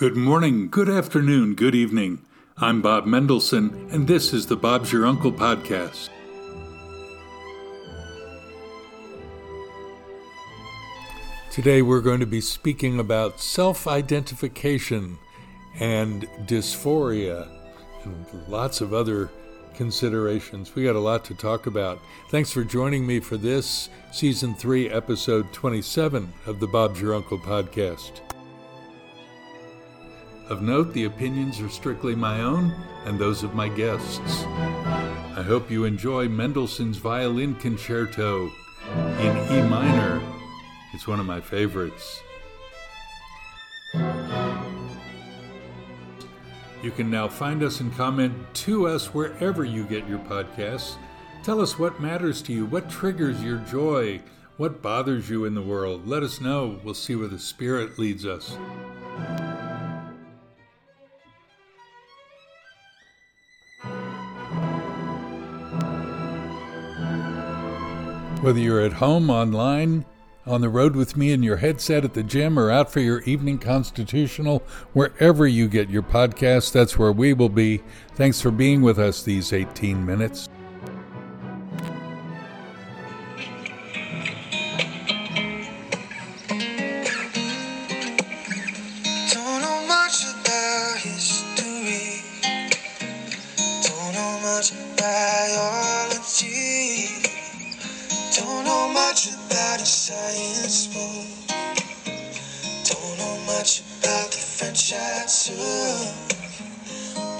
Good morning, good afternoon, good evening. I'm Bob Mendelsohn, and this is the Bob's Your Uncle podcast. Today we're going to be speaking about self identification and dysphoria and lots of other considerations. We got a lot to talk about. Thanks for joining me for this season 3 episode 27 of the Bob's Your Uncle podcast. Of note, the opinions are strictly my own and those of my guests. I hope you enjoy Mendelssohn's Violin Concerto in E minor. It's one of my favorites. You can now find us and comment to us wherever you get your podcasts. Tell us what matters to you, what triggers your joy, what bothers you in the world. Let us know. We'll see where the Spirit leads us. Whether you're at home, online, on the road with me in your headset at the gym, or out for your evening constitutional, wherever you get your podcast, that's where we will be. Thanks for being with us these 18 minutes.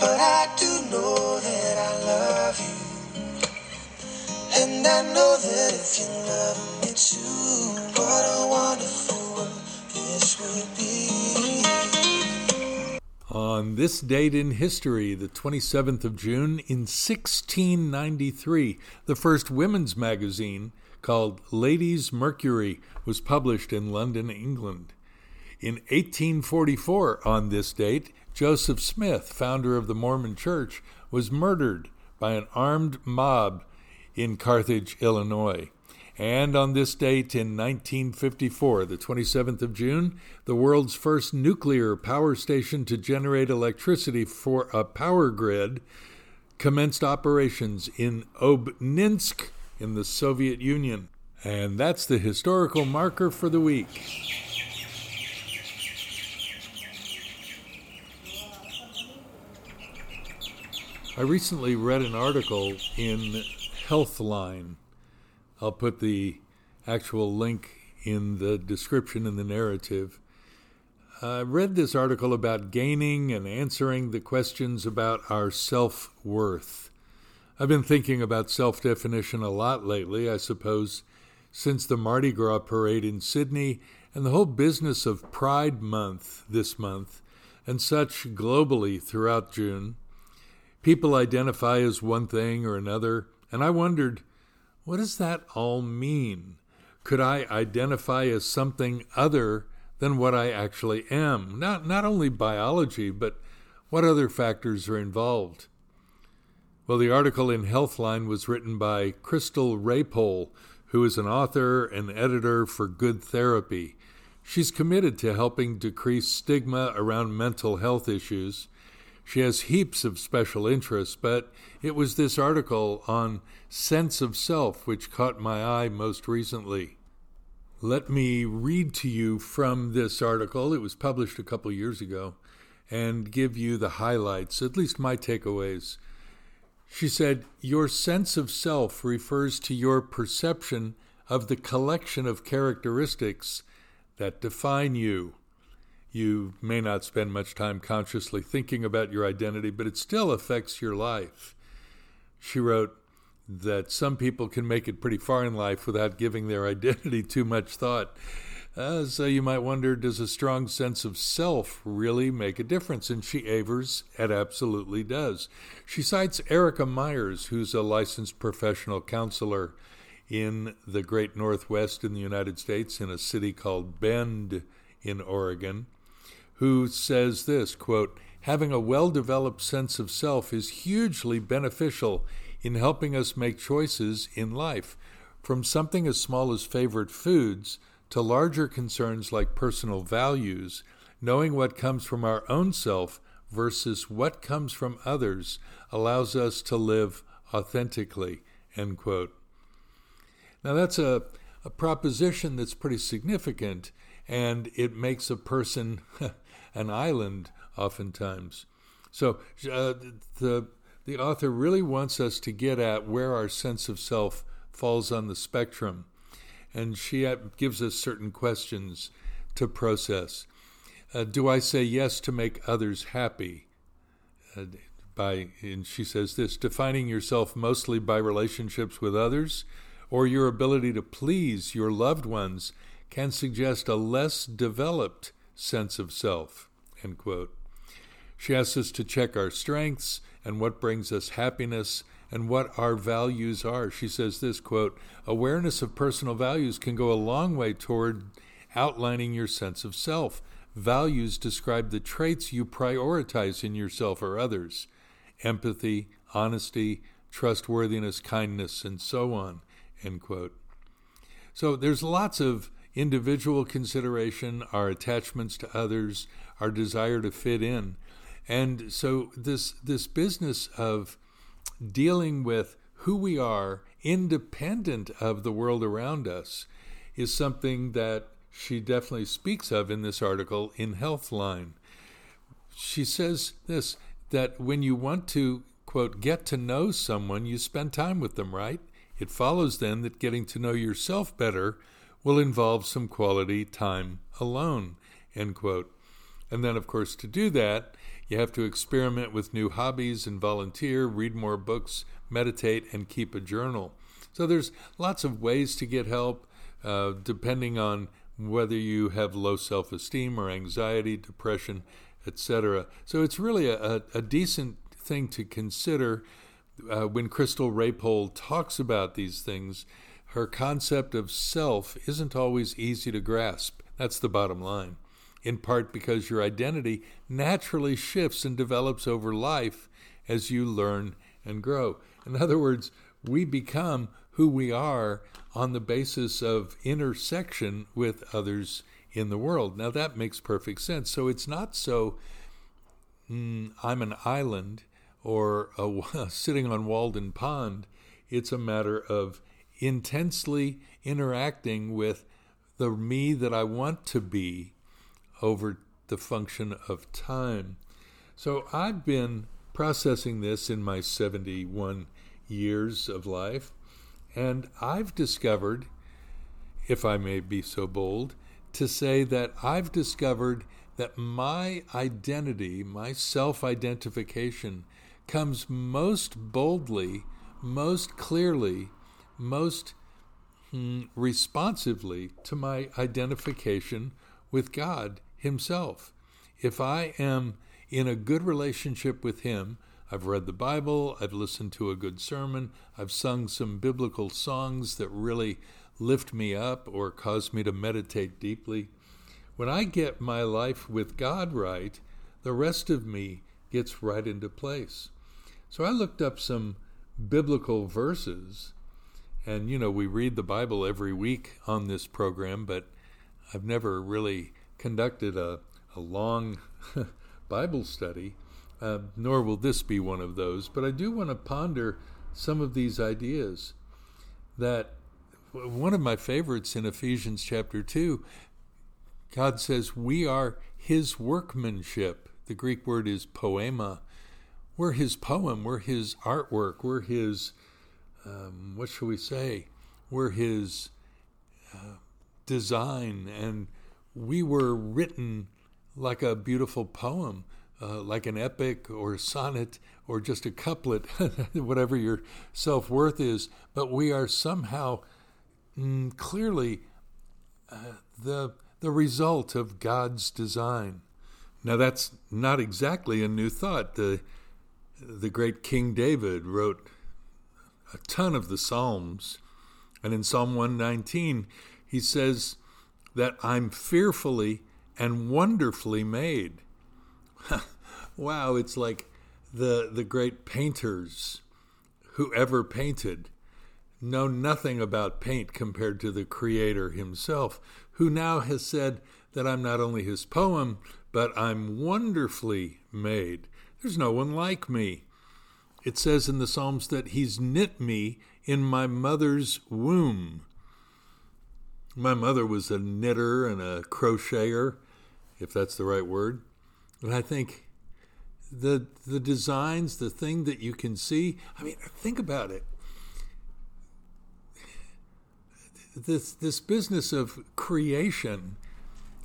But I do know that I love you. And I know that if you love me too, what a wonderful world this would be. On this date in history, the 27th of June, in 1693, the first women's magazine called Ladies' Mercury was published in London, England. In 1844, on this date, Joseph Smith, founder of the Mormon Church, was murdered by an armed mob in Carthage, Illinois. And on this date in 1954, the 27th of June, the world's first nuclear power station to generate electricity for a power grid commenced operations in Obninsk in the Soviet Union. And that's the historical marker for the week. I recently read an article in Healthline. I'll put the actual link in the description in the narrative. I read this article about gaining and answering the questions about our self worth. I've been thinking about self definition a lot lately, I suppose, since the Mardi Gras parade in Sydney and the whole business of Pride Month this month and such globally throughout June. People identify as one thing or another, and I wondered, what does that all mean? Could I identify as something other than what I actually am? Not, not only biology, but what other factors are involved? Well, the article in Healthline was written by Crystal Raypole, who is an author and editor for Good Therapy. She's committed to helping decrease stigma around mental health issues. She has heaps of special interests, but it was this article on sense of self which caught my eye most recently. Let me read to you from this article. It was published a couple years ago and give you the highlights, at least my takeaways. She said, Your sense of self refers to your perception of the collection of characteristics that define you. You may not spend much time consciously thinking about your identity, but it still affects your life. She wrote that some people can make it pretty far in life without giving their identity too much thought. Uh, so you might wonder does a strong sense of self really make a difference? And she avers it absolutely does. She cites Erica Myers, who's a licensed professional counselor in the great Northwest in the United States in a city called Bend in Oregon, who says this quote, Having a well developed sense of self is hugely beneficial in helping us make choices in life, from something as small as favorite foods to larger concerns like personal values, Knowing what comes from our own self versus what comes from others allows us to live authentically. End quote. Now, that's a, a proposition that's pretty significant, and it makes a person an island oftentimes. So, uh, the, the author really wants us to get at where our sense of self falls on the spectrum. And she gives us certain questions to process. Uh, do I say yes to make others happy? Uh, by and she says this defining yourself mostly by relationships with others or your ability to please your loved ones can suggest a less developed sense of self she asks us to check our strengths and what brings us happiness and what our values are she says this quote awareness of personal values can go a long way toward outlining your sense of self values describe the traits you prioritize in yourself or others empathy, honesty, trustworthiness, kindness, and so on. End quote. So there's lots of individual consideration, our attachments to others, our desire to fit in. And so this this business of dealing with who we are independent of the world around us is something that she definitely speaks of in this article in Healthline. She says this that when you want to, quote, get to know someone, you spend time with them, right? It follows then that getting to know yourself better will involve some quality time alone, end quote. And then, of course, to do that, you have to experiment with new hobbies and volunteer, read more books, meditate, and keep a journal. So there's lots of ways to get help, uh, depending on whether you have low self esteem or anxiety, depression, etc. So it's really a, a, decent thing to consider uh, when Crystal Raypole talks about these things. Her concept of self isn't always easy to grasp. That's the bottom line. In part because your identity naturally shifts and develops over life as you learn and grow. In other words, we become who we are on the basis of intersection with others in the world. Now that makes perfect sense. So it's not so mm, I'm an island or a, sitting on Walden Pond. It's a matter of intensely interacting with the me that I want to be over the function of time. So I've been processing this in my 71 years of life, and I've discovered, if I may be so bold, to say that I've discovered that my identity, my self identification, comes most boldly, most clearly, most mm, responsively to my identification with God Himself. If I am in a good relationship with Him, I've read the Bible, I've listened to a good sermon, I've sung some biblical songs that really lift me up or cause me to meditate deeply. When I get my life with God right, the rest of me gets right into place. So I looked up some biblical verses, and you know, we read the Bible every week on this program, but I've never really conducted a, a long Bible study, uh, nor will this be one of those. But I do want to ponder some of these ideas that one of my favorites in Ephesians chapter 2, God says, We are His workmanship. The Greek word is poema. We're His poem, we're His artwork, we're His, um, what shall we say? We're His uh, design, and we were written like a beautiful poem. Uh, like an epic or sonnet or just a couplet, whatever your self worth is, but we are somehow mm, clearly uh, the the result of God's design. Now that's not exactly a new thought. The the great King David wrote a ton of the Psalms, and in Psalm 119 he says that I'm fearfully and wonderfully made. wow, it's like the the great painters who ever painted know nothing about paint compared to the Creator himself, who now has said that I'm not only his poem, but I'm wonderfully made. There's no one like me. It says in the Psalms that He's knit me in my mother's womb. My mother was a knitter and a crocheter, if that's the right word. And I think the the designs, the thing that you can see, I mean, think about it. This this business of creation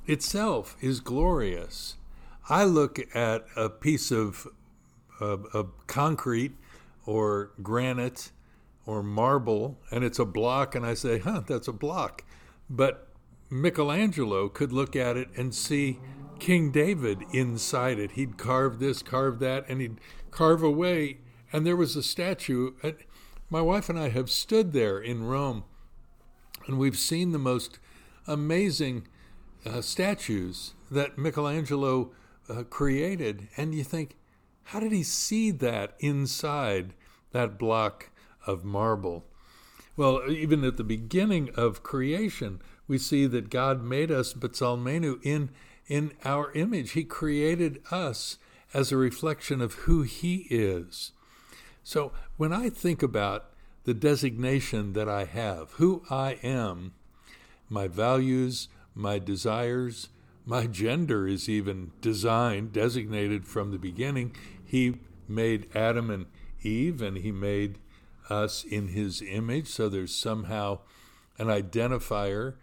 itself is glorious. I look at a piece of, of concrete or granite or marble and it's a block, and I say, huh, that's a block. But Michelangelo could look at it and see King David inside it. He'd carve this, carve that, and he'd carve away, and there was a statue. My wife and I have stood there in Rome, and we've seen the most amazing uh, statues that Michelangelo uh, created, and you think, how did he see that inside that block of marble? Well, even at the beginning of creation, we see that God made us B'Tselmenu in in our image. He created us as a reflection of who He is. So when I think about the designation that I have, who I am, my values, my desires, my gender is even designed, designated from the beginning. He made Adam and Eve, and He made us in His image. So there's somehow an identifier.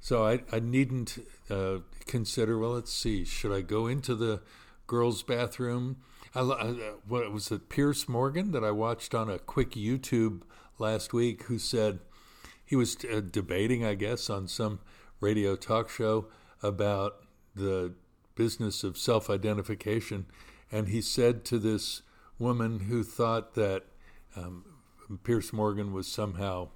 So I, I needn't uh, consider, well, let's see, should I go into the girls' bathroom? I, I, what was it, Piers Morgan that I watched on a quick YouTube last week who said he was uh, debating, I guess, on some radio talk show about the business of self identification. And he said to this woman who thought that um, Piers Morgan was somehow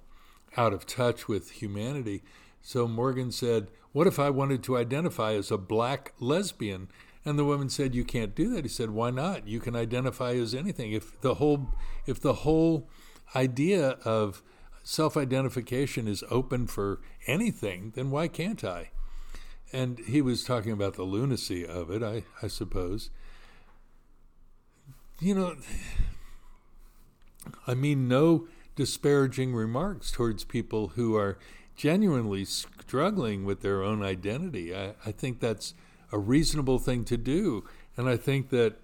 out of touch with humanity. So Morgan said, What if I wanted to identify as a black lesbian? And the woman said, You can't do that. He said, Why not? You can identify as anything. If the whole if the whole idea of self identification is open for anything, then why can't I? And he was talking about the lunacy of it, I, I suppose. You know, I mean, no disparaging remarks towards people who are genuinely struggling with their own identity. I, I think that's a reasonable thing to do. And I think that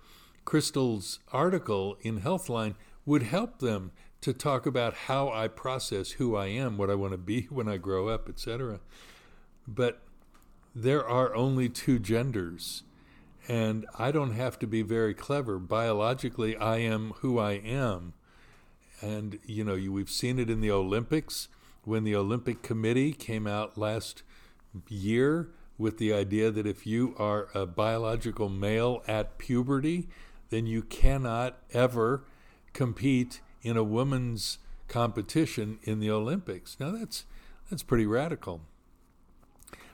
Crystal's article in Healthline would help them to talk about how I process who I am, what I want to be when I grow up, etc. But there are only two genders, and I don't have to be very clever. Biologically, I am who I am. And, you know, we've seen it in the Olympics when the Olympic Committee came out last year with the idea that if you are a biological male at puberty, then you cannot ever compete in a women's competition in the Olympics. Now that's that's pretty radical.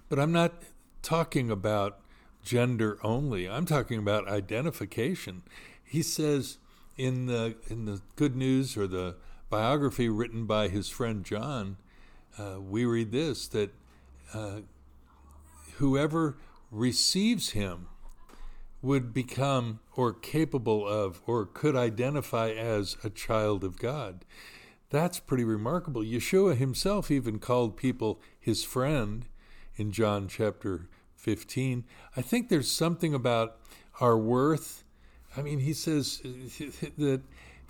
But I'm not talking about gender only. I'm talking about identification. He says in the in the good news or the biography written by his friend John, uh, we read this that uh, whoever receives him would become or capable of or could identify as a child of God. That's pretty remarkable. Yeshua himself even called people his friend in John chapter 15. I think there's something about our worth. I mean, he says that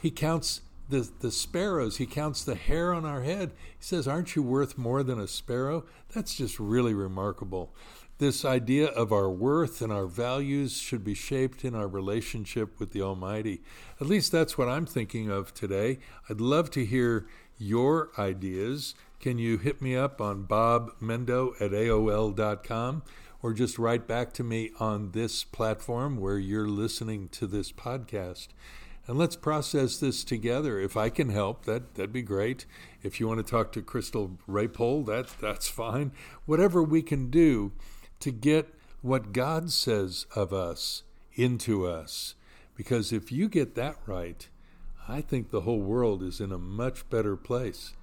he counts the, the sparrows, he counts the hair on our head. He says, Aren't you worth more than a sparrow? That's just really remarkable. This idea of our worth and our values should be shaped in our relationship with the Almighty. At least that's what I'm thinking of today. I'd love to hear your ideas. Can you hit me up on bobmendo at AOL.com or just write back to me on this platform where you're listening to this podcast? And let's process this together. If I can help, that, that'd be great. If you want to talk to Crystal Raypole, that, that's fine. Whatever we can do to get what God says of us into us. Because if you get that right, I think the whole world is in a much better place.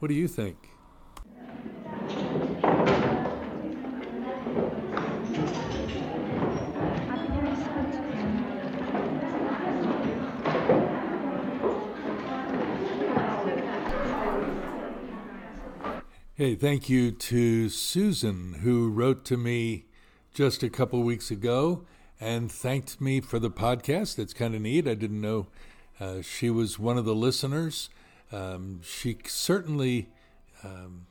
What do you think? Hey, thank you to Susan, who wrote to me just a couple weeks ago and thanked me for the podcast. That's kind of neat. I didn't know uh, she was one of the listeners. Um, she certainly um,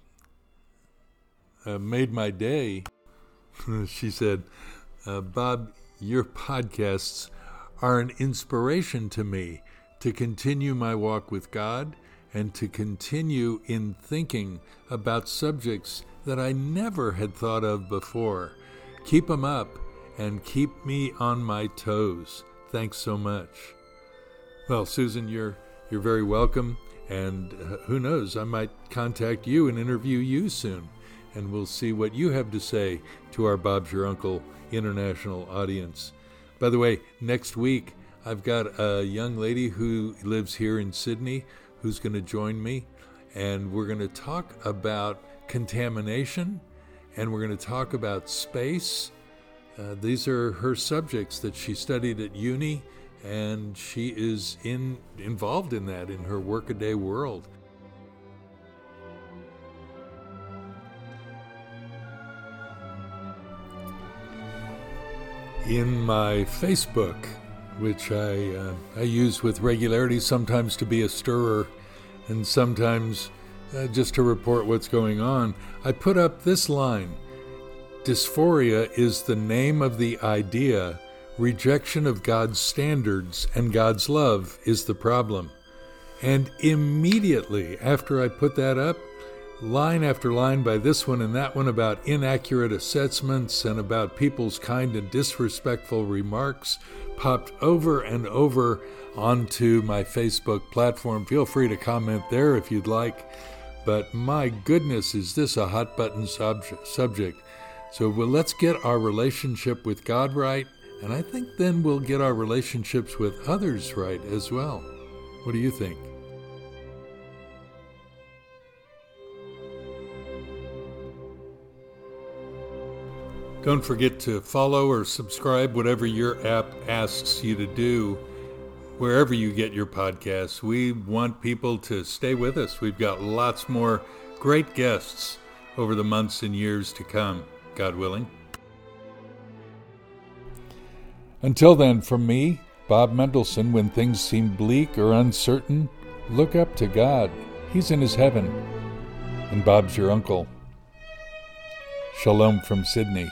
uh, made my day. she said, uh, Bob, your podcasts are an inspiration to me to continue my walk with God and to continue in thinking about subjects that I never had thought of before. Keep them up and keep me on my toes. Thanks so much. Well, Susan, you're you're very welcome, and uh, who knows, I might contact you and interview you soon, and we'll see what you have to say to our Bob's Your Uncle international audience. By the way, next week I've got a young lady who lives here in Sydney who's going to join me, and we're going to talk about contamination and we're going to talk about space. Uh, these are her subjects that she studied at uni, and she is in involved in that in her workaday world. In my Facebook, which I uh, I use with regularity, sometimes to be a stirrer, and sometimes uh, just to report what's going on. I put up this line: Dysphoria is the name of the idea. Rejection of God's standards and God's love is the problem. And immediately after I put that up, line after line by this one and that one about inaccurate assessments and about people's kind and disrespectful remarks popped over and over onto my Facebook platform. Feel free to comment there if you'd like. But my goodness, is this a hot button subject? So well, let's get our relationship with God right, and I think then we'll get our relationships with others right as well. What do you think? Don't forget to follow or subscribe, whatever your app asks you to do, wherever you get your podcasts. We want people to stay with us. We've got lots more great guests over the months and years to come, God willing. Until then, from me, Bob Mendelsohn, when things seem bleak or uncertain, look up to God. He's in his heaven. And Bob's your uncle. Shalom from Sydney.